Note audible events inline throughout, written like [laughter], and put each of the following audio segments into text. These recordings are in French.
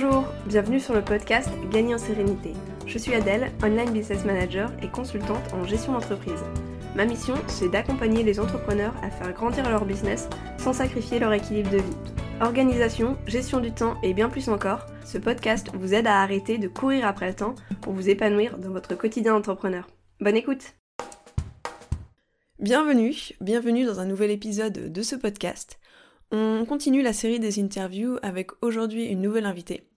Bonjour, bienvenue sur le podcast Gagner en sérénité. Je suis Adèle, online business manager et consultante en gestion d'entreprise. Ma mission, c'est d'accompagner les entrepreneurs à faire grandir leur business sans sacrifier leur équilibre de vie. Organisation, gestion du temps et bien plus encore, ce podcast vous aide à arrêter de courir après le temps pour vous épanouir dans votre quotidien d'entrepreneur. Bonne écoute Bienvenue, bienvenue dans un nouvel épisode de ce podcast. On continue la série des interviews avec aujourd'hui une nouvelle invitée.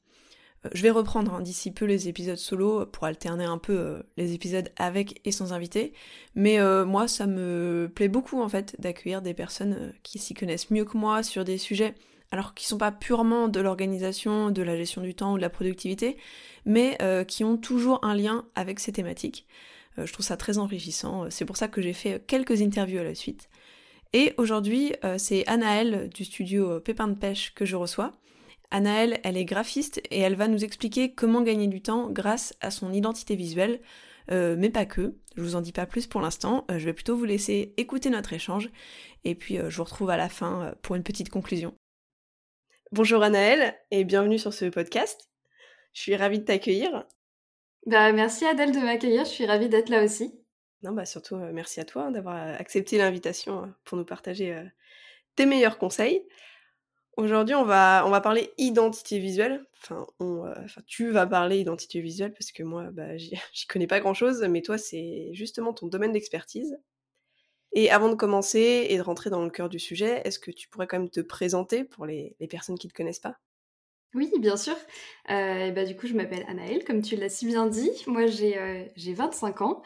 Euh, je vais reprendre hein, d'ici peu les épisodes solo pour alterner un peu euh, les épisodes avec et sans invité. Mais euh, moi, ça me plaît beaucoup en fait d'accueillir des personnes qui s'y connaissent mieux que moi sur des sujets, alors qui sont pas purement de l'organisation, de la gestion du temps ou de la productivité, mais qui ont toujours un lien avec ces thématiques. je trouve ça très enrichissant. C'est pour ça que j'ai fait quelques interviews à la suite. Et aujourd'hui, euh, c'est Anaëlle du studio euh, Pépin de Pêche que je reçois. Anaëlle, elle est graphiste et elle va nous expliquer comment gagner du temps grâce à son identité visuelle, euh, mais pas que. Je vous en dis pas plus pour l'instant. je vais plutôt vous laisser écouter notre échange et puis je vous retrouve à la fin pour une petite conclusion. Bonjour Anaëlle et bienvenue sur ce podcast. Je suis ravie de t'accueillir. Bah, merci Adèle de m'accueillir, je suis ravie d'être là aussi. Non, bah surtout, merci à toi d'avoir accepté l'invitation pour nous partager tes meilleurs conseils. Aujourd'hui, on va, on va parler identité visuelle. Enfin, on, enfin, tu vas parler identité visuelle parce que moi, bah, [laughs] j'y connais pas grand-chose, mais toi, c'est justement ton domaine d'expertise. Et avant de commencer et de rentrer dans le cœur du sujet, est-ce que tu pourrais quand même te présenter pour les, les personnes qui ne te connaissent pas? Oui, bien sûr. Euh, bah, du coup, je m'appelle Anaëlle, comme tu l'as si bien dit. Moi, j'ai j'ai 25 ans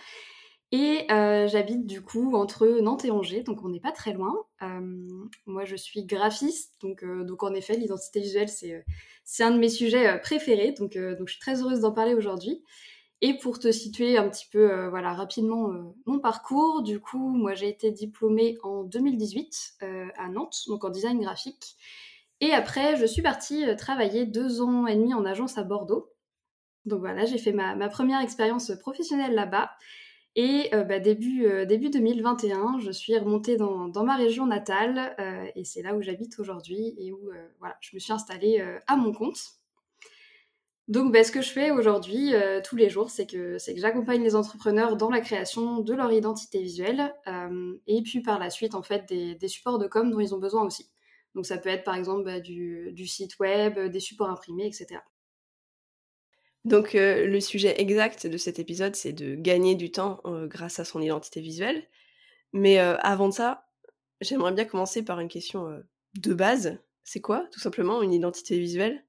et euh, j'habite du coup entre Nantes et Angers, donc on n'est pas très loin. Euh, moi, je suis graphiste, donc, euh, donc en effet, l'identité visuelle, c'est, un de mes sujets préférés, donc, je suis très heureuse d'en parler aujourd'hui. Et pour te situer un petit peu rapidement mon parcours, du coup, moi j'ai été diplômée en 2018 à Nantes, donc en design graphique. Et après, je suis partie travailler deux ans et demi en agence à Bordeaux. Donc voilà, j'ai fait ma première expérience professionnelle là-bas. Et euh, bah, début, euh, début 2021, je suis remontée dans, ma région natale euh, et c'est là où j'habite aujourd'hui et où voilà, je me suis installée à mon compte. Donc bah, ce que je fais aujourd'hui, tous les jours, c'est que, que j'accompagne les entrepreneurs dans la création de leur identité visuelle et puis par la suite, en fait, des, supports de com dont ils ont besoin aussi. Donc ça peut être par exemple bah, du, site web, des supports imprimés, etc. Donc euh, le sujet exact de cet épisode, c'est de gagner du temps euh, grâce à son identité visuelle. Mais euh, avant ça, j'aimerais bien commencer par une question de base. C'est quoi, tout simplement, une identité visuelle?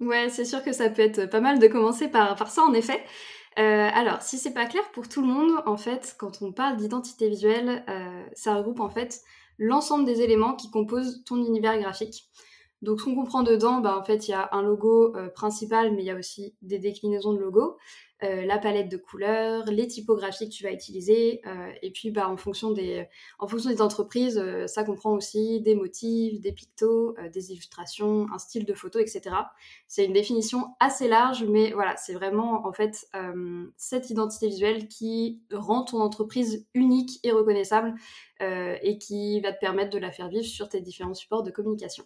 Ouais, c'est sûr que ça peut être pas mal de commencer par, par ça, en effet. alors, si c'est pas clair pour tout le monde, en fait, quand on parle d'identité visuelle, ça regroupe en fait l'ensemble des éléments qui composent ton univers graphique. Donc, ce qu'on comprend dedans, bah, en fait, il y a un logo euh, principal, mais il y a aussi des déclinaisons de logos, euh, la palette de couleurs, les typographies que tu vas utiliser, euh, et puis, bah, en fonction des, en fonction des entreprises, ça comprend aussi des motifs, des pictos, des illustrations, un style de photo, etc. C'est une définition assez large, mais voilà, c'est vraiment en fait cette identité visuelle qui rend ton entreprise unique et reconnaissable et qui va te permettre de la faire vivre sur tes différents supports de communication.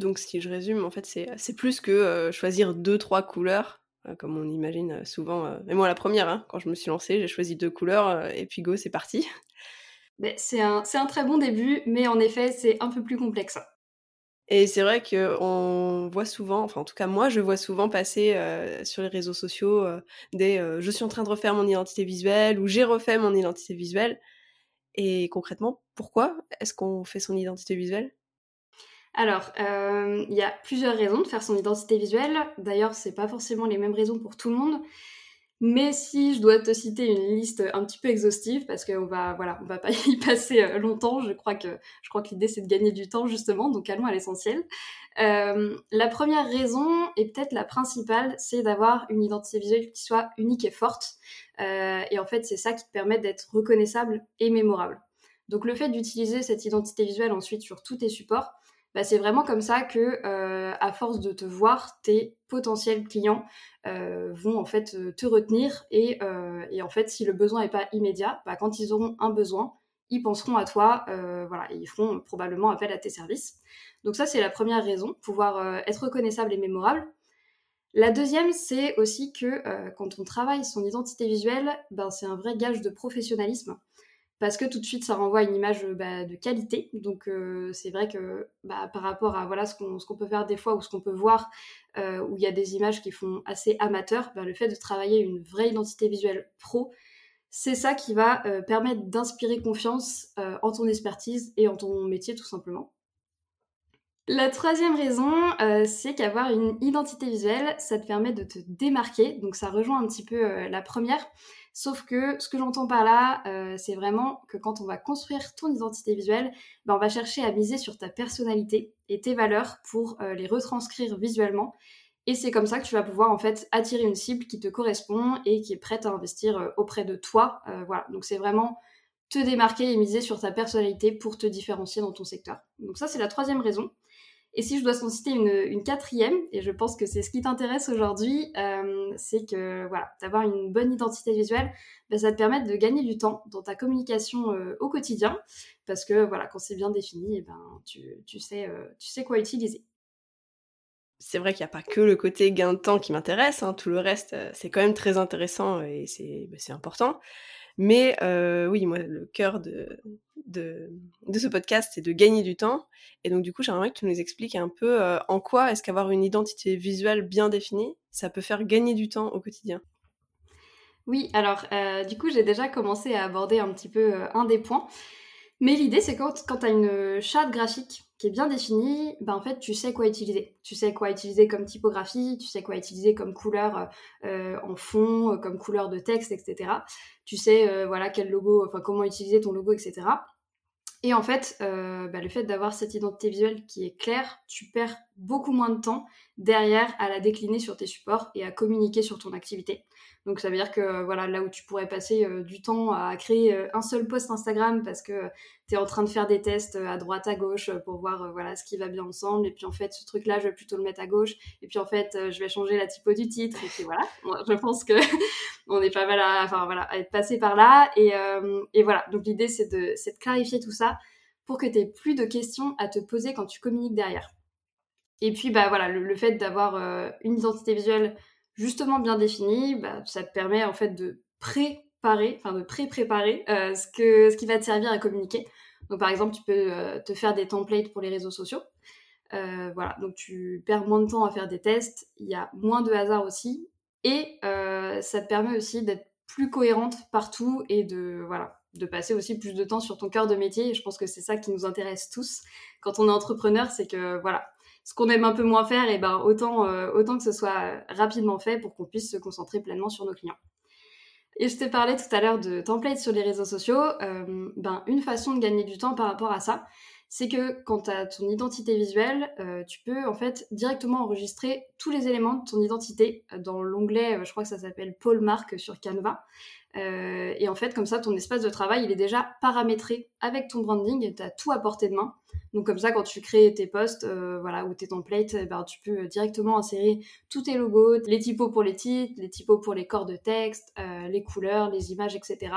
Donc si je résume, en fait, c'est plus que choisir deux, trois couleurs, comme on imagine souvent. mais moi, la première, hein, quand je me suis lancée, j'ai choisi deux couleurs, et puis go, c'est parti. [laughs] C'est un, un, très bon début, mais en effet, c'est un peu plus complexe. Et c'est vrai qu'on voit souvent, enfin en tout cas moi je vois souvent passer sur les réseaux sociaux des je suis en train de refaire mon identité visuelle ou j'ai refait mon identité visuelle. Et concrètement, pourquoi est-ce qu'on fait son identité visuelle? Alors, euh, il y a plusieurs raisons de faire son identité visuelle. D'ailleurs, c'est pas forcément les mêmes raisons pour tout le monde. Mais si je dois te citer une liste un petit peu exhaustive, parce qu'on va, voilà, on va pas [laughs] y passer euh, longtemps, je crois que, je crois que l'idée c'est de gagner du temps justement, donc allons à l'essentiel. Euh, la première raison, et peut-être la principale, c'est d'avoir une identité visuelle qui soit unique et forte. et en fait, c'est ça qui te permet d'être reconnaissable et mémorable. Donc le fait d'utiliser cette identité visuelle ensuite sur tous tes supports, bah, c'est vraiment comme ça que, euh, à force de te voir, tes potentiels clients euh, vont en fait euh, te retenir et, en fait, si le besoin n'est pas immédiat, bah, quand ils auront un besoin, ils penseront à toi, et ils feront probablement appel à tes services. Donc ça, c'est la première raison, pouvoir être reconnaissable et mémorable. La deuxième, c'est aussi que quand on travaille son identité visuelle, ben, c'est un vrai gage de professionnalisme parce que tout de suite ça renvoie une image bah, de qualité. Donc euh, c'est vrai que bah, par rapport à voilà ce qu'on peut faire des fois ou ce qu'on peut voir euh, où il y a des images qui font assez amateurs, bah, le fait de travailler une vraie identité visuelle pro, c'est ça qui va euh, permettre d'inspirer confiance en ton expertise et en ton métier tout simplement. La troisième raison, c'est qu'avoir une identité visuelle, ça te permet de te démarquer. Donc ça rejoint un petit peu la première. Sauf que ce que j'entends par là, euh, c'est vraiment que quand on va construire ton identité visuelle, ben, on va chercher à miser sur ta personnalité et tes valeurs pour euh, les retranscrire visuellement. Et c'est comme ça que tu vas pouvoir en fait attirer une cible qui te correspond et qui est prête à investir euh, auprès de toi. voilà, donc c'est vraiment te démarquer et miser sur ta personnalité pour te différencier dans ton secteur. Donc ça c'est la troisième raison. Et si je dois citer une, quatrième, et je pense que c'est ce qui t'intéresse aujourd'hui, euh, c'est que voilà, d'avoir une bonne identité visuelle, ben, ça te permet de gagner du temps dans ta communication euh, au quotidien, parce que voilà, quand c'est bien défini, et eh ben, tu, sais, euh, tu sais quoi utiliser. C'est vrai qu'il n'y a pas que le côté gain de temps qui m'intéresse, hein, tout le reste, c'est quand même très intéressant et c'est ben, important. Mais oui, moi, le cœur de, ce podcast, c'est de gagner du temps. Et donc, du coup, j'aimerais que tu nous expliques un peu en quoi est-ce qu'avoir une identité visuelle bien définie, ça peut faire gagner du temps au quotidien? Oui, alors, du coup, j'ai déjà commencé à aborder un petit peu un des points. Mais l'idée, c'est quand, quand tu as une charte graphique qui est bien définie, ben en fait, tu sais quoi utiliser. Tu sais quoi utiliser comme typographie, tu sais quoi utiliser comme couleur euh, en fond, comme couleur de texte, etc. Tu sais, euh, voilà, quel logo, enfin, comment utiliser ton logo, etc. Et en fait, euh, bah, le fait d'avoir cette identité visuelle qui est claire, tu perds beaucoup moins de temps derrière à la décliner sur tes supports et à communiquer sur ton activité. Donc ça veut dire que voilà, là où tu pourrais passer euh, du temps à créer euh, un seul post Instagram parce que tu es en train de faire des tests à droite à gauche pour voir voilà ce qui va bien ensemble et puis en fait ce truc là je vais plutôt le mettre à gauche et puis en fait je vais changer la typo du titre et puis voilà, je pense que [laughs] on est pas mal à enfin voilà, à être passé par là et, et voilà. Donc l'idée c'est de c'est de clarifier tout ça pour que tu aies plus de questions à te poser quand tu communiques derrière. Et puis, bah voilà, le, fait d'avoir euh, une identité visuelle justement bien définie, bah, ça te permet en fait de préparer, enfin de pré-préparer euh, ce, que, ce qui va te servir à communiquer. Donc par exemple, tu peux euh, te faire des templates pour les réseaux sociaux. voilà, donc tu perds moins de temps à faire des tests, il y a moins de hasard aussi, et ça te permet aussi d'être plus cohérente partout et de voilà de passer aussi plus de temps sur ton cœur de métier. Et je pense que c'est ça qui nous intéresse tous quand on est entrepreneur, c'est que voilà, ce qu'on aime un peu moins faire, et ben autant, euh, autant que ce soit rapidement fait pour qu'on puisse se concentrer pleinement sur nos clients. Et je t'ai parlé tout à l'heure de templates sur les réseaux sociaux. Euh, ben, une façon de gagner du temps par rapport à ça, c'est que quand tu as ton identité visuelle, euh, tu peux en fait directement enregistrer tous les éléments de ton identité dans l'onglet, je crois que ça s'appelle Paul Mark sur Canva. Euh, et en fait, comme ça, ton espace de travail, il est déjà paramétré avec ton branding tu as tout à portée de main. Donc comme ça, quand tu crées tes posts euh, voilà, ou tes templates, eh ben, tu peux directement insérer tous tes logos, les typos pour les titres, les typos pour les corps de texte, euh, les couleurs, les images, etc.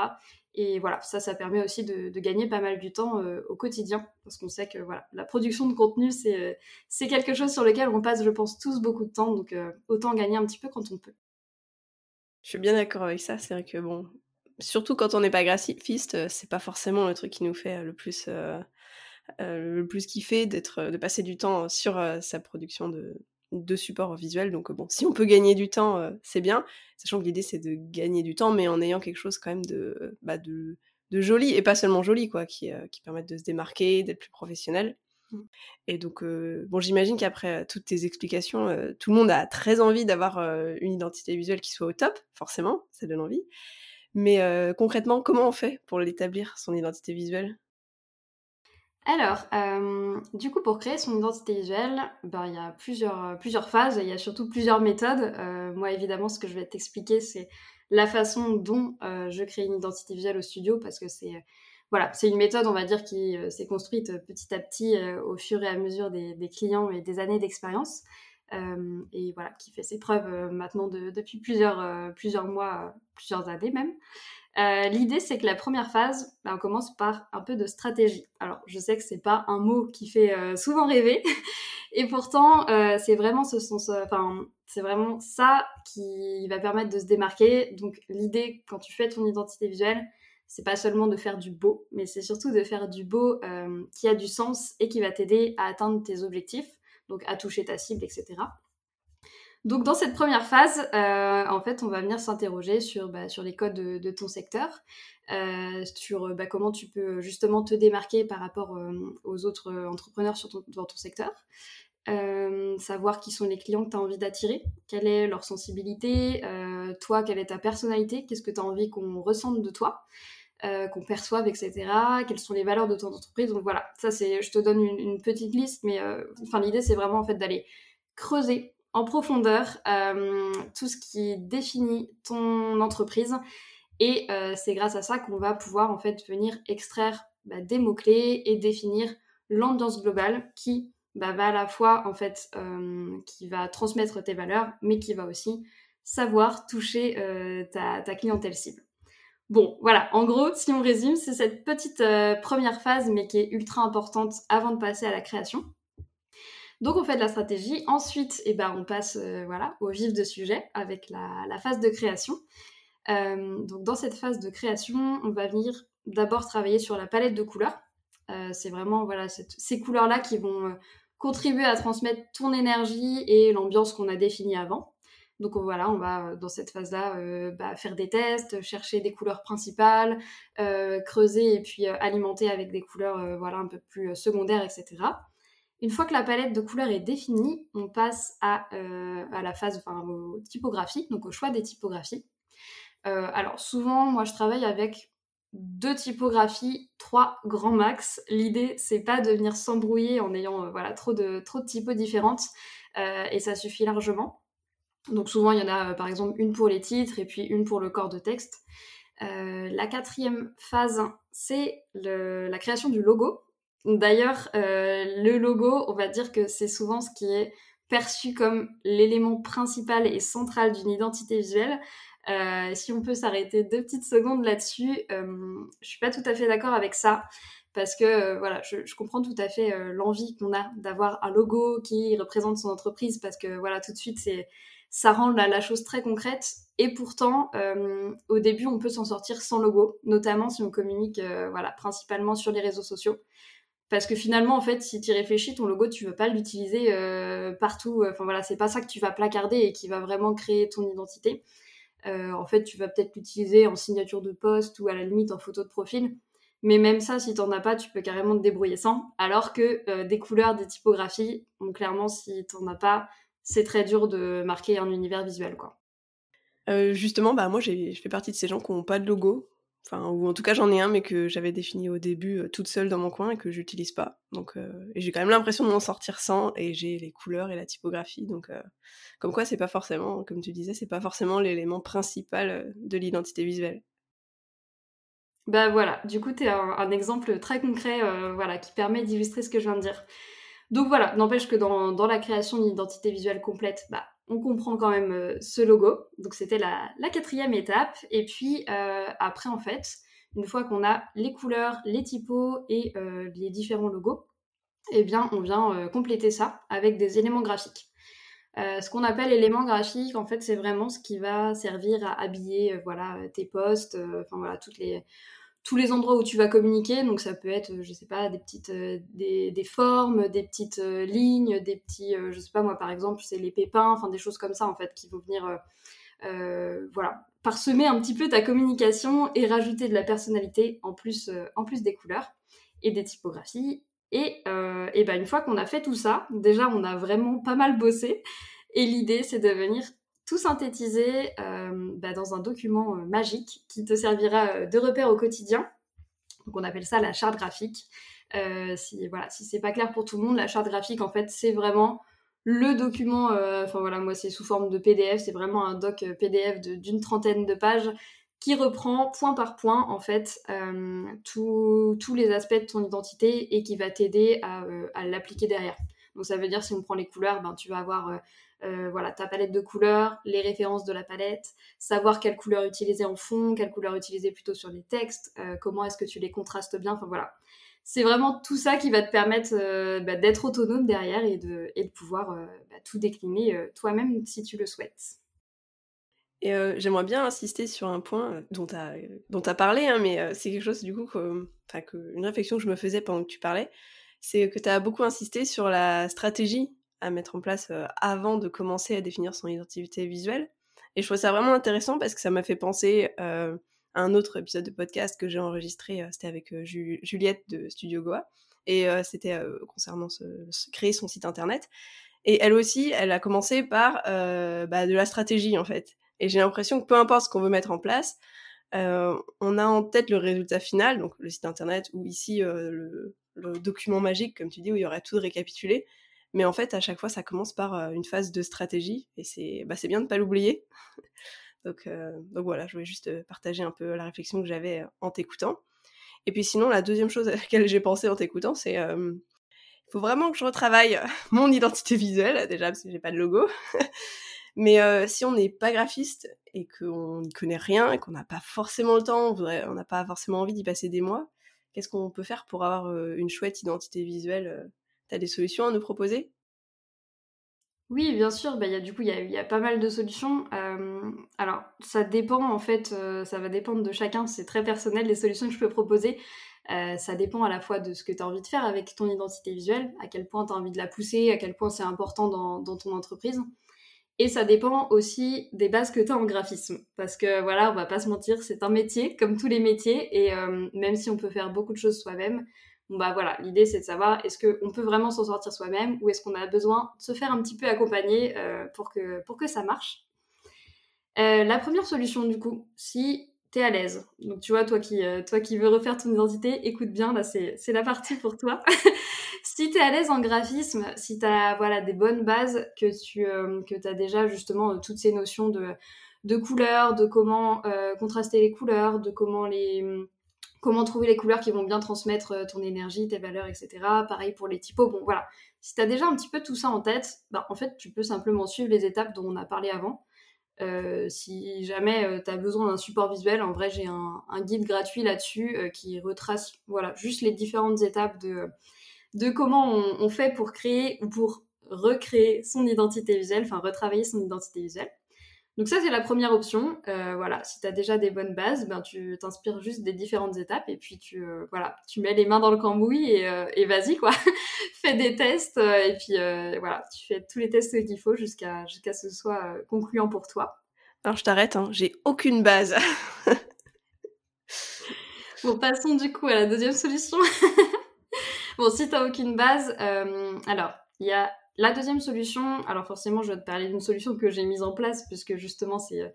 Et voilà, ça, ça permet aussi de, gagner pas mal du temps au quotidien, parce qu'on sait que voilà, la production de contenu, c'est c'est quelque chose sur lequel on passe, je pense, tous beaucoup de temps, donc autant gagner un petit peu quand on peut. Je suis bien d'accord avec ça. C'est vrai que bon, surtout quand on n'est pas graphiste, euh, c'est pas forcément le truc qui nous fait euh, le plus, euh, le plus kiffer d'être, de passer du temps sur sa production de, support visuel. Donc bon, si on peut gagner du temps, c'est bien. Sachant que l'idée c'est de gagner du temps, mais en ayant quelque chose quand même de, bah, joli et pas seulement joli, quoi, qui, qui permette de se démarquer, d'être plus professionnel. Mmh. Et donc, bon, j'imagine qu'après toutes tes explications, tout le monde a très envie d'avoir une identité visuelle qui soit au top, forcément, ça donne envie. Mais concrètement, comment on fait pour l'établir, son identité visuelle? Alors, du coup, pour créer son identité visuelle, ben, il y a plusieurs, plusieurs phases, il y a surtout plusieurs méthodes. moi, évidemment, ce que je vais t'expliquer, c'est la façon dont je crée une identité visuelle au studio, parce que c'est voilà, c'est une méthode, on va dire, qui euh, s'est construite euh, petit à petit euh, au fur et à mesure des, clients et des années d'expérience. et voilà, qui fait ses preuves maintenant depuis plusieurs, plusieurs mois, plusieurs années même. L'idée, c'est que la première phase, bah, on commence par un peu de stratégie. Alors, je sais que c'est pas un mot qui fait souvent rêver, [laughs] et pourtant, c'est vraiment ce c'est vraiment ça qui va permettre de se démarquer. Donc, l'idée, quand tu fais ton identité visuelle, c'est pas seulement de faire du beau, mais c'est surtout de faire du beau qui a du sens et qui va t'aider à atteindre tes objectifs, donc à toucher ta cible, etc. Donc dans cette première phase, euh, en fait, on va venir s'interroger sur, bah, les codes de, ton secteur, euh, sur bah, comment tu peux justement te démarquer par rapport euh, aux autres entrepreneurs dans ton secteur, savoir qui sont les clients que tu as envie d'attirer, quelle est leur sensibilité, toi, quelle est ta personnalité, qu'est-ce que tu as envie qu'on ressente de toi. qu'on perçoive, etc. Quelles sont les valeurs de ton entreprise. Donc voilà, ça c'est, je te donne une, petite liste, mais enfin l'idée c'est vraiment en fait d'aller creuser en profondeur euh, tout ce qui définit ton entreprise. Et euh, c'est grâce à ça qu'on va pouvoir en fait venir extraire bah, des mots-clés et définir l'ambiance globale qui bah, va à la fois en fait euh, qui va transmettre tes valeurs, mais qui va aussi savoir toucher ta, ta, clientèle cible. Bon, voilà, en gros, si on résume, c'est cette petite première phase, mais qui est ultra importante avant de passer à la création. Donc on fait de la stratégie. Ensuite, eh ben, on passe euh, voilà, au vif de sujet avec la, phase de création. Euh, donc dans cette phase de création, on va venir d'abord travailler sur la palette de couleurs. Euh, c'est vraiment voilà, ces couleurs-là qui vont contribuer à transmettre ton énergie et l'ambiance qu'on a définie avant. Donc voilà, on va dans cette phase-là bah, faire des tests, chercher des couleurs principales, creuser et puis alimenter avec des couleurs voilà, un peu plus secondaires, etc. Une fois que la palette de couleurs est définie, on passe à, euh, la phase, enfin, aux typographies, donc au choix des typographies. Euh, alors souvent, moi je travaille avec deux typographies, trois grands max. L'idée, c'est pas de venir s'embrouiller en ayant euh, voilà, trop, de, trop de typos différentes, et ça suffit largement. Donc souvent, il y en a par exemple une pour les titres et puis une pour le corps de texte. la quatrième phase, c'est la création du logo. D'ailleurs, euh, le logo, on va dire que c'est souvent ce qui est perçu comme l'élément principal et central d'une identité visuelle. Euh, si on peut s'arrêter deux petites secondes là-dessus, euh, je suis pas tout à fait d'accord avec ça parce que voilà, je, comprends tout à fait l'envie qu'on a d'avoir un logo qui représente son entreprise parce que voilà, tout de suite c'est ça rend la, chose très concrète. Et pourtant, au début, on peut s'en sortir sans logo, notamment si on communique voilà, principalement sur les réseaux sociaux. Parce que finalement, en fait, si tu réfléchis, ton logo, tu veux pas l'utiliser euh, partout. Enfin voilà, c'est pas ça que tu vas placarder et qui va vraiment créer ton identité. Euh, en fait, tu vas peut-être l'utiliser en signature de poste ou à la limite en photo de profil. Mais même ça, si t'en as pas, tu peux carrément te débrouiller sans. Alors que euh, des couleurs, des typographies, clairement, si t'en as pas, c'est très dur de marquer un univers visuel, quoi. justement, bah moi, je fais partie de ces gens qui n'ont pas de logo. Enfin, ou en tout cas, j'en ai un, mais que j'avais défini au début euh, toute seule dans mon coin et que j'utilise pas. Donc, euh, j'ai quand même l'impression de m'en sortir sans, et j'ai les couleurs et la typographie. Donc, euh, comme quoi, c'est pas forcément, comme tu disais, c'est pas forcément l'élément principal de l'identité visuelle. Bah voilà, du coup, tu un, exemple très concret voilà, qui permet d'illustrer ce que je viens de dire. Donc voilà, n'empêche que dans, dans la création d'une identité visuelle complète, bah, on comprend quand même euh, ce logo. Donc c'était la, quatrième étape. Et puis euh, après, en fait, une fois qu'on a les couleurs, les typos et euh, les différents logos, eh bien, on vient compléter ça avec des éléments graphiques. ce qu'on appelle éléments graphiques, en fait, c'est vraiment ce qui va servir à habiller, voilà, tes posts, enfin voilà, toutes les tous les endroits où tu vas communiquer. Donc ça peut être, je sais pas, des petites, euh, des, formes, des petites euh, lignes, des petits, euh, je sais pas moi par exemple, c'est les pépins, enfin des choses comme ça en fait qui vont venir, voilà, parsemer un petit peu ta communication et rajouter de la personnalité en plus, en plus des couleurs et des typographies. Et, et ben une fois qu'on a fait tout ça, déjà on a vraiment pas mal bossé. Et l'idée c'est de venir tout synthétiser euh, bah, dans un document euh, magique qui te servira euh, de repère au quotidien. Donc on appelle ça la charte graphique. si voilà, si c'est pas clair pour tout le monde, la charte graphique en fait c'est vraiment le document. Enfin voilà, moi c'est sous forme de PDF, c'est vraiment un doc PDF d'une trentaine de pages qui reprend point par point en fait tous les aspects de ton identité et qui va t'aider à, à l'appliquer derrière. Donc ça veut dire si on prend les couleurs, ben tu vas avoir voilà, ta palette de couleurs, les références de la palette, savoir quelle couleur utiliser en fond, quelle couleur utiliser plutôt sur les textes, comment est-ce que tu les contrastes bien, enfin voilà. C'est vraiment tout ça qui va te permettre bah, d'être autonome derrière et de, et de pouvoir bah, tout décliner toi-même si tu le souhaites. Et euh, j'aimerais bien insister sur un point euh, dont tu as, as parlé, hein, mais euh, c'est quelque chose du coup, que, que, une réflexion que je me faisais pendant que tu parlais, c'est que tu as beaucoup insisté sur la stratégie à mettre en place avant de commencer à définir son identité visuelle. Et je trouve ça vraiment intéressant parce que ça m'a fait penser à un autre épisode de podcast que j'ai enregistré, c'était avec Juliette de Studio Goa, et c'était concernant créer son site internet. Et elle aussi, elle a commencé par bah, de la stratégie en fait. Et j'ai l'impression que peu importe ce qu'on veut mettre en place, euh, on a en tête le résultat final, donc le site internet ou ici euh, le, document magique, comme tu dis, où il y aurait tout récapitulé. Mais en fait, à chaque fois, ça commence par euh, une phase de stratégie et c'est bah, bien de ne pas l'oublier. [laughs] donc, donc voilà, je voulais juste partager un peu la réflexion que j'avais en t'écoutant. Et puis sinon, la deuxième chose à [laughs] laquelle j'ai pensé en t'écoutant, c'est il faut vraiment que je retravaille [laughs] mon identité visuelle, déjà parce que j'ai pas de logo. Mais euh, si on n'est pas graphiste et qu'on n'y connaît rien et qu'on n'a pas forcément le temps, on n'a pas forcément envie d'y passer des mois, qu'est-ce qu'on peut faire pour avoir euh, une chouette identité visuelle euh? Tu as des solutions à nous proposer? Oui, bien sûr. Bah, y a, du coup, il y, a, pas mal de solutions. alors, ça dépend, en fait, ça va dépendre de chacun. C'est très personnel, les solutions que je peux proposer. ça dépend à la fois de ce que tu as envie de faire avec ton identité visuelle, à quel point tu as envie de la pousser, à quel point c'est important dans, dans, ton entreprise. Et ça dépend aussi des bases que tu as en graphisme. Parce que voilà, on va pas se mentir, c'est un métier, comme tous les métiers. Et même si on peut faire beaucoup de choses soi-même, bah voilà, l'idée c'est de savoir est-ce qu'on peut vraiment s'en sortir soi-même ou est-ce qu'on a besoin de se faire un petit peu accompagner euh, pour, que, ça marche. Euh, la première solution du coup, si tu es à l'aise, donc tu vois, toi qui, toi qui veux refaire ton identité, écoute bien, là c'est la partie pour toi. [laughs] si tu es à l'aise en graphisme, si tu as voilà, des bonnes bases, que tu euh, que as déjà justement euh, toutes ces notions de, de couleurs, de comment euh, contraster les couleurs, de comment les comment trouver les couleurs qui vont bien transmettre ton énergie, tes valeurs, etc. Pareil pour les typos. Bon, voilà. Si tu as déjà un petit peu tout ça en tête, bah, en fait, tu peux simplement suivre les étapes dont on a parlé avant. si jamais tu as besoin d'un support visuel, en vrai, j'ai un, guide gratuit là-dessus qui retrace voilà, juste les différentes étapes de, de comment on, fait pour créer ou pour recréer son identité visuelle, enfin retravailler son identité visuelle. Donc ça, c'est la première option. Euh, voilà, si tu as déjà des bonnes bases, ben, tu t'inspires juste des différentes étapes et puis tu, euh, voilà, tu mets les mains dans le cambouis et, euh, vas-y, quoi. [laughs] Fais des tests et puis voilà, tu fais tous les tests qu'il faut jusqu'à jusqu'à ce soit concluant pour toi. Alors je t'arrête, hein, j'ai aucune base. [laughs] bon, passons du coup à la deuxième solution. [laughs] bon, si t'as aucune base, alors, il y a la deuxième solution. Alors, forcément, je vais te parler d'une solution que j'ai mise en place, puisque justement, c'est euh,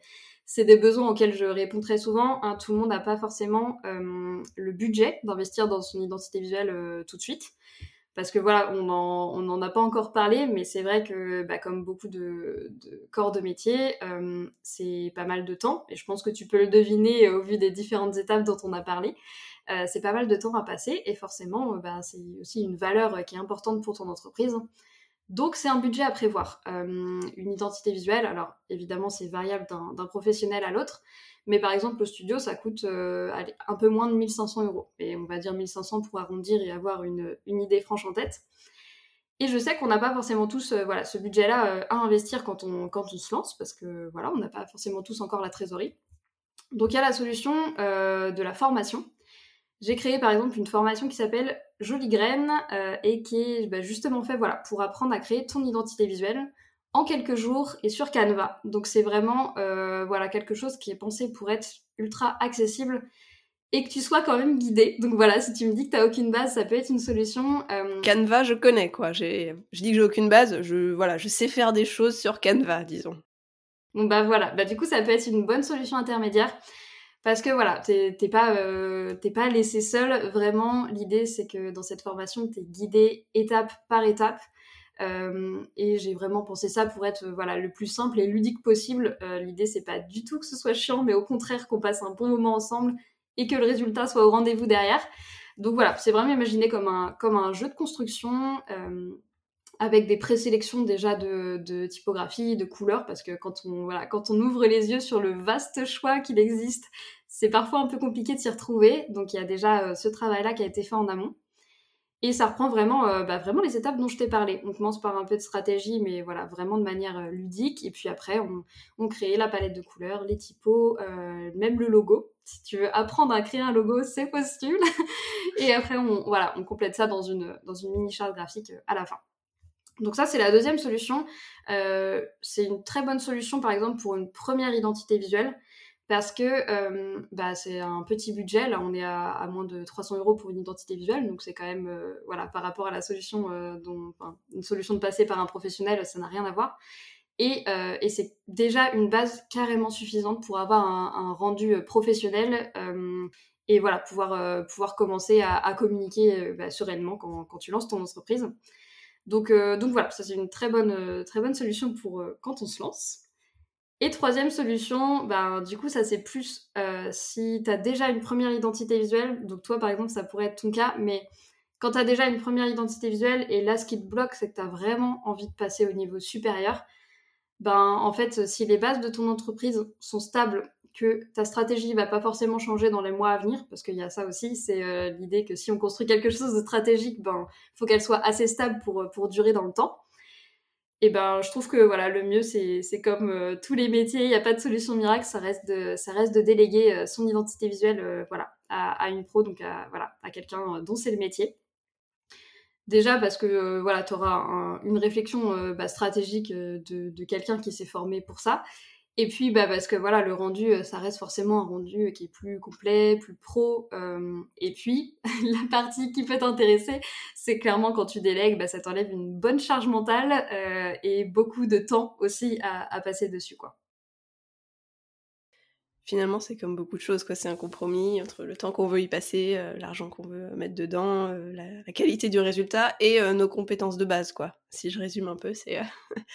c'est des besoins auxquels je réponds très souvent. Hein. tout le monde n'a pas forcément euh, le budget d'investir dans son identité visuelle tout de suite. Parce que voilà, on n'en a pas encore parlé, mais c'est vrai que bah, comme beaucoup de, corps de métier, c'est pas mal de temps. Et je pense que tu peux le deviner au vu des différentes étapes dont on a parlé. Euh, c'est pas mal de temps à passer et forcément, euh, bah, c'est aussi une valeur euh, qui est importante pour ton entreprise. Donc c'est un budget à prévoir. une identité visuelle, alors évidemment c'est variable d'un professionnel à l'autre, mais par exemple au studio ça coûte un peu moins de 1500 euros. Et on va dire 1500 pour arrondir et avoir une, idée franche en tête. Et je sais qu'on n'a pas forcément tous voilà, ce budget-là à investir quand on, quand on se lance, parce que voilà, on n'a pas forcément tous encore la trésorerie. Donc il y a la solution de la formation. J'ai créé par exemple une formation qui s'appelle Jolie Graine euh, et qui est bah, justement fait voilà, pour apprendre à créer ton identité visuelle en quelques jours et sur Canva. Donc c'est vraiment euh, voilà, quelque chose qui est pensé pour être ultra accessible et que tu sois quand même guidé. Donc voilà, si tu me dis que tu n'as aucune base, ça peut être une solution. Euh, Canva, je connais quoi. Je dis que j'ai aucune base, je, voilà, je sais faire des choses sur Canva, disons. Donc bah voilà, bah, du coup ça peut être une bonne solution intermédiaire. Parce que voilà, t'es pas, euh, pas laissé seul. Vraiment, l'idée c'est que dans cette formation, t'es guidé étape par étape. Euh, et j'ai vraiment pensé ça pour être voilà le plus simple et ludique possible. Euh, l'idée c'est pas du tout que ce soit chiant, mais au contraire qu'on passe un bon moment ensemble et que le résultat soit au rendez-vous derrière. Donc voilà, c'est vraiment imaginé comme un, comme un jeu de construction. Avec des présélections déjà de, typographie, de couleurs, parce que quand on, voilà, quand on ouvre les yeux sur le vaste choix qu'il existe, c'est parfois un peu compliqué de s'y retrouver. Donc il y a déjà ce travail-là qui a été fait en amont. Et ça reprend vraiment, euh, bah, vraiment les étapes dont je t'ai parlé. On commence par un peu de stratégie, mais voilà, vraiment de manière euh, ludique. Et puis après, on, on, crée la palette de couleurs, les typos, euh, même le logo. Si tu veux apprendre à créer un logo, c'est possible. [laughs] et après, on, voilà, on complète ça dans une, dans une mini charte graphique à la fin. Donc ça, c'est la deuxième solution. c'est une très bonne solution, par exemple, pour une première identité visuelle parce que euh, bah, c'est un petit budget. Là, on est à, moins de 300 euros pour une identité visuelle, donc c'est quand même, euh, voilà, par rapport à la solution, euh, dont, une solution de passer par un professionnel, ça n'a rien à voir. Et, c'est déjà une base carrément suffisante pour avoir un, rendu professionnel et voilà, pouvoir, pouvoir commencer à, communiquer bah, sereinement quand, tu lances ton entreprise. Donc, donc voilà, ça c'est une très bonne, bonne solution pour quand on se lance. Et troisième solution, ben, du coup, ça c'est plus euh, si tu as déjà une première identité visuelle, donc toi par exemple, ça pourrait être ton cas, mais quand tu as déjà une première identité visuelle et là ce qui te bloque, c'est que tu as vraiment envie de passer au niveau supérieur, ben en fait, si les bases de ton entreprise sont stables, que ta stratégie va pas forcément changer dans les mois à venir, parce qu'il y a ça aussi, c'est euh, l'idée que si on construit quelque chose de stratégique, ben faut qu'elle soit assez stable pour, pour durer dans le temps. Et ben je trouve que voilà le mieux c'est comme euh, tous les métiers il n'y a pas de solution miracle ça reste de ça reste de déléguer euh, son identité visuelle euh, voilà à, une pro donc à voilà à quelqu'un dont c'est le métier. Déjà parce que voilà tu auras une réflexion bah, stratégique de quelqu'un qui s'est formé pour ça et puis, bah, parce que voilà, le rendu, euh, ça reste forcément un rendu qui est plus complet, plus pro. Euh, et puis, [laughs] la partie qui peut t'intéresser, c'est clairement quand tu délègues, bah, ça t'enlève une bonne charge mentale euh, et beaucoup de temps aussi à, passer dessus, quoi. Finalement, c'est comme beaucoup de choses, quoi. C'est un compromis entre le temps qu'on veut y passer, l'argent qu'on veut mettre dedans, la, qualité du résultat et nos compétences de base, quoi. Si je résume un peu, c'est [laughs]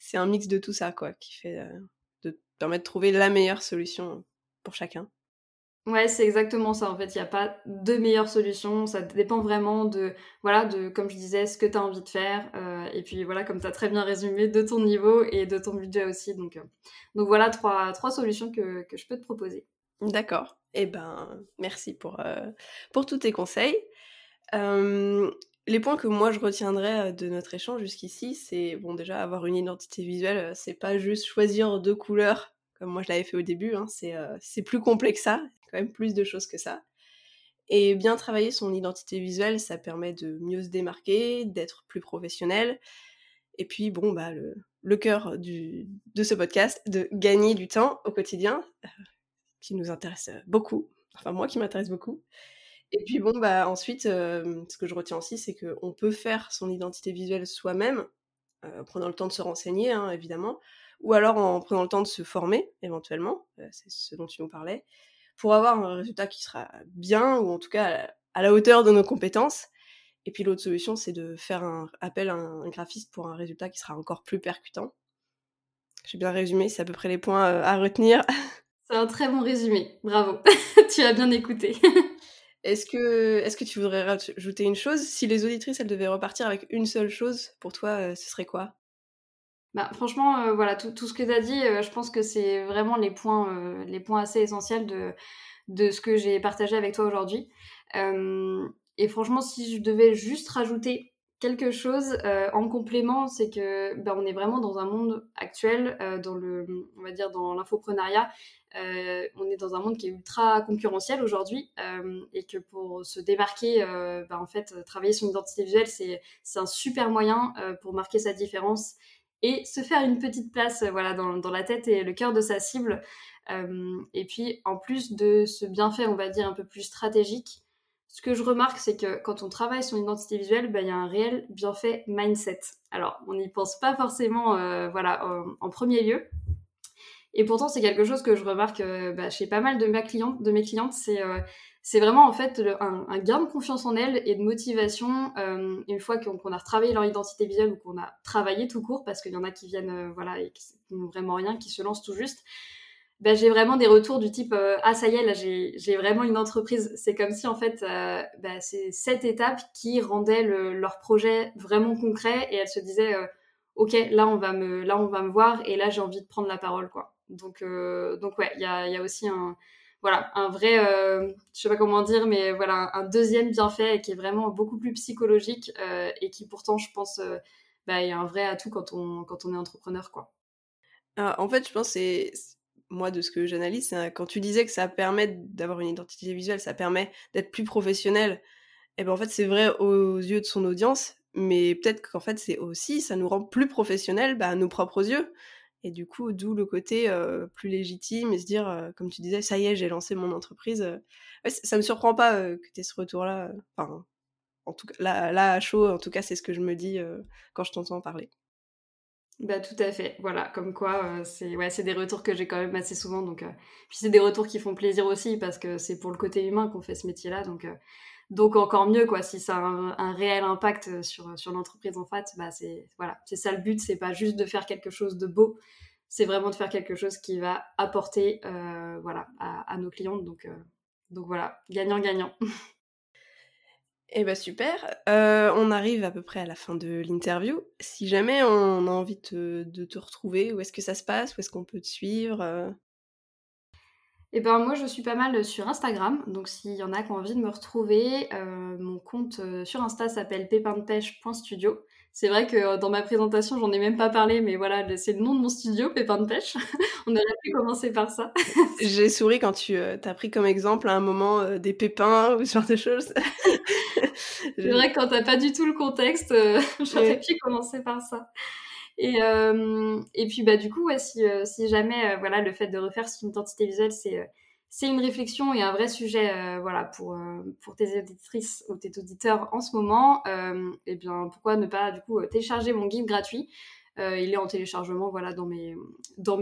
c'est un mix de tout ça, quoi, qui fait permet de trouver la meilleure solution pour chacun. Ouais, c'est exactement ça. En fait, il n'y a pas de meilleure solution. Ça dépend vraiment de, voilà, de, comme je disais, ce que tu as envie de faire. Euh, et puis, voilà, comme tu as très bien résumé, de ton niveau et de ton budget aussi. Donc, euh, donc voilà, trois, trois solutions que, que je peux te proposer. D'accord. Eh ben, merci pour, euh, pour tous tes conseils les points que moi je retiendrai euh, de notre échange jusqu'ici, c'est bon déjà avoir une identité visuelle, euh, c'est pas juste choisir deux couleurs comme moi je l'avais fait au début, hein, euh, c'est plus complexe que ça, quand même plus de choses que ça. Et bien travailler son identité visuelle, ça permet de mieux se démarquer, d'être plus professionnel. Et puis bon bah le, le cœur du, de ce podcast, de gagner du temps au quotidien, qui nous intéresse beaucoup, enfin moi qui m'intéresse beaucoup. Et puis bon, bah ensuite, ce que je retiens aussi, c'est qu'on peut faire son identité visuelle soi-même, en prenant le temps de se renseigner, hein, évidemment, ou alors en prenant le temps de se former, éventuellement, c'est ce dont tu nous parlais, pour avoir un résultat qui sera bien, ou en tout cas à la hauteur de nos compétences. Et puis l'autre solution, c'est de faire un appel à un graphiste pour un résultat qui sera encore plus percutant. J'ai bien résumé, c'est à peu près les points à retenir. C'est un très bon résumé, bravo. [laughs] tu as bien écouté. [laughs] Est-ce que, tu voudrais rajouter une chose? Si les auditrices, elles devaient repartir avec une seule chose, pour toi, euh, ce serait quoi? Bah, franchement, euh, voilà, tout, tout, ce que tu as dit, euh, je pense que c'est vraiment les points, les points assez essentiels de, de ce que j'ai partagé avec toi aujourd'hui. et franchement, si je devais juste rajouter quelque chose en complément, c'est que bah, on est vraiment dans un monde actuel, dans le, on va dire dans l'infoprenariat, euh, on est dans un monde qui est ultra concurrentiel aujourd'hui euh, et que pour se démarquer, euh, bah, en fait, travailler son identité visuelle, c'est un super moyen pour marquer sa différence et se faire une petite place voilà, dans, la tête et le cœur de sa cible. et puis, en plus de ce bienfait, on va dire, un peu plus stratégique, ce que je remarque, c'est que quand on travaille son identité visuelle, bah, il y a un réel bienfait mindset. Alors, on n'y pense pas forcément voilà, en premier lieu, et pourtant, c'est quelque chose que je remarque euh, bah, chez pas mal de, mes clientes. C'est euh, c'est vraiment en fait un, gain de confiance en elles et de motivation euh, une fois qu'on a retravaillé leur identité visuelle ou qu'on a travaillé tout court, parce qu'il y en a qui viennent voilà et qui n'ont vraiment rien, qui se lancent tout juste. Bah, j'ai vraiment des retours du type ah ça y est là j'ai vraiment une entreprise c'est comme si en fait bah, c'est cette étape qui rendait leur projet vraiment concret et elles se disaient ok là on va me là on va me voir et là j'ai envie de prendre la parole quoi donc donc ouais il y a, y a aussi un voilà, un vrai, euh, je sais pas comment dire, mais voilà, un, deuxième bienfait qui est vraiment beaucoup plus psychologique euh, et qui pourtant, je pense, euh, bah, est un vrai atout quand on, quand on est entrepreneur, quoi. Ah, en fait, je pense c'est moi de ce que j'analyse, quand tu disais que ça permet d'avoir une identité visuelle, ça permet d'être plus professionnel. Et eh ben en fait, c'est vrai aux yeux de son audience, mais peut-être qu'en fait, c'est aussi, ça nous rend plus professionnels bah, à nos propres yeux. Et du coup, d'où le côté plus légitime et se dire, comme tu disais, ça y est, j'ai lancé mon entreprise. Ouais, ça me surprend pas que tu aies ce retour-là. Enfin, en tout cas, là, à chaud, en tout cas, c'est ce que je me dis quand je t'entends parler. Bah tout à fait, voilà, comme quoi c'est ouais, des retours que j'ai quand même assez souvent, donc puis c'est des retours qui font plaisir aussi parce que c'est pour le côté humain qu'on fait ce métier-là, donc donc encore mieux quoi, si ça a un, réel impact sur, sur l'entreprise en fait, bah c'est voilà, c'est ça le but, c'est pas juste de faire quelque chose de beau, c'est vraiment de faire quelque chose qui va apporter euh, voilà à, nos clients. Donc euh, donc voilà, gagnant gagnant. [laughs] Eh ben super, euh, on arrive à peu près à la fin de l'interview. Si jamais on a envie de te retrouver, où est-ce que ça se passe? Où est-ce qu'on peut te suivre eh ben moi je suis pas mal sur Instagram, donc s'il y en a qui ont envie de me retrouver, euh, mon compte euh, sur Insta s'appelle pépindepêche.studio. C'est vrai que euh, dans ma présentation j'en ai même pas parlé, mais voilà c'est le nom de mon studio, Pépin de Pêche. [laughs] On aurait pu commencer par ça. [laughs] J'ai souri quand tu t'as pris comme exemple à un moment des pépins [laughs] ou ce genre de choses. c'est vrai que quand t'as pas du tout le contexte, j'aurais pu commencer par ça. Et, euh, et puis, bah, du coup, si, euh, si jamais euh, voilà, le fait de refaire une identité visuelle, c'est c'est une réflexion et un vrai sujet voilà, pour, pour tes éditrices ou tes auditeurs en ce moment, et eh bien pourquoi ne pas du coup télécharger mon guide gratuit? Il est en téléchargement voilà, dans, mes,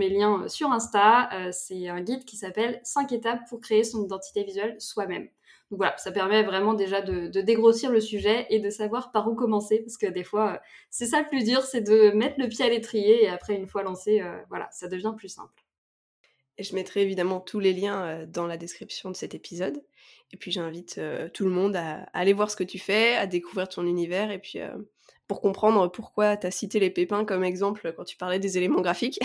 liens sur Insta. c'est un guide qui s'appelle 5 étapes pour créer son identité visuelle soi-même. Donc voilà, ça permet vraiment déjà de, dégrossir le sujet et de savoir par où commencer, parce que des fois, euh, c'est ça le plus dur, c'est de mettre le pied à l'étrier et après, une fois lancé, euh, voilà, ça devient plus simple. Et je mettrai évidemment tous les liens euh, dans la description de cet épisode. Et puis j'invite tout le monde à, aller voir ce que tu fais, à découvrir ton univers, et puis pour comprendre pourquoi tu as cité les pépins comme exemple quand tu parlais des éléments graphiques.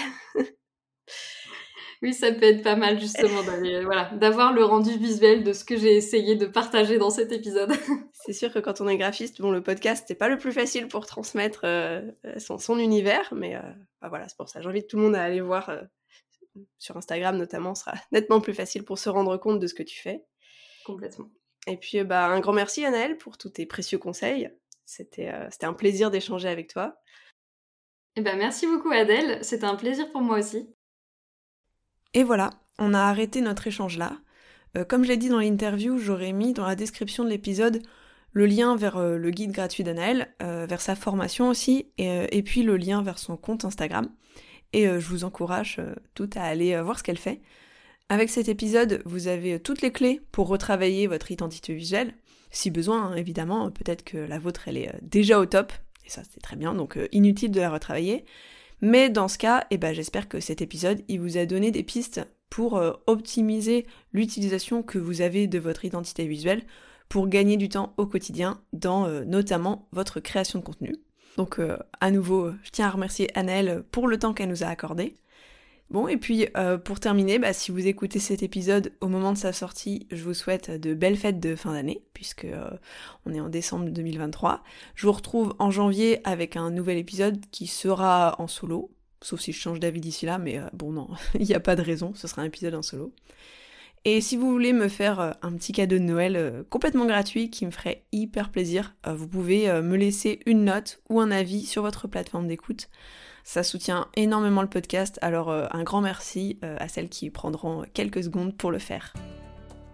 Oui, ça peut être pas mal justement voilà, d'avoir le rendu visuel de ce que j'ai essayé de partager dans cet épisode. [laughs] c'est sûr que quand on est graphiste, bon, le podcast, c'est pas le plus facile pour transmettre euh, son, univers, mais euh, bah voilà, c'est pour ça. J'invite tout le monde à aller voir euh, sur Instagram notamment, ce sera [laughs] nettement plus facile pour se rendre compte de ce que tu fais. Complètement. Et puis, bah, un grand merci, Annelle, pour tous tes précieux conseils. C'était un plaisir d'échanger avec toi. Eh ben, merci beaucoup, Adèle. C'était un plaisir pour moi aussi. Et voilà, on a arrêté notre échange là. Euh, comme je l'ai dit dans l'interview, j'aurais mis dans la description de l'épisode le lien vers euh, le guide gratuit d'Anaël, euh, vers sa formation aussi, et, puis le lien vers son compte Instagram. Et je vous encourage toutes à aller voir ce qu'elle fait. Avec cet épisode, vous avez toutes les clés pour retravailler votre identité visuelle. Si besoin, hein, évidemment, peut-être que la vôtre, elle est déjà au top, et ça c'est très bien, donc inutile de la retravailler. Mais dans ce cas, eh ben, j'espère que cet épisode il vous a donné des pistes pour euh, optimiser l'utilisation que vous avez de votre identité visuelle pour gagner du temps au quotidien dans euh, notamment votre création de contenu. Donc euh, à nouveau, je tiens à remercier Annelle pour le temps qu'elle nous a accordé. Bon, et puis pour terminer, bah, si vous écoutez cet épisode au moment de sa sortie, je vous souhaite de belles fêtes de fin d'année, puisque on est en décembre 2023. Je vous retrouve en janvier avec un nouvel épisode qui sera en solo, sauf si je change d'avis d'ici là, mais bon non, [laughs] il n'y a pas de raison, ce sera un épisode en solo. Et si vous voulez me faire un petit cadeau de Noël complètement gratuit qui me ferait hyper plaisir, vous pouvez me laisser une note ou un avis sur votre plateforme d'écoute. Ça soutient énormément le podcast, alors euh, un grand merci euh, à celles qui prendront quelques secondes pour le faire.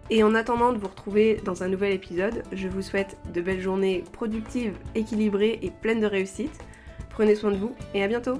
Et en attendant de vous retrouver dans un nouvel épisode, je vous souhaite de belles journées productives, équilibrées et pleines de réussite. Prenez soin de vous et à bientôt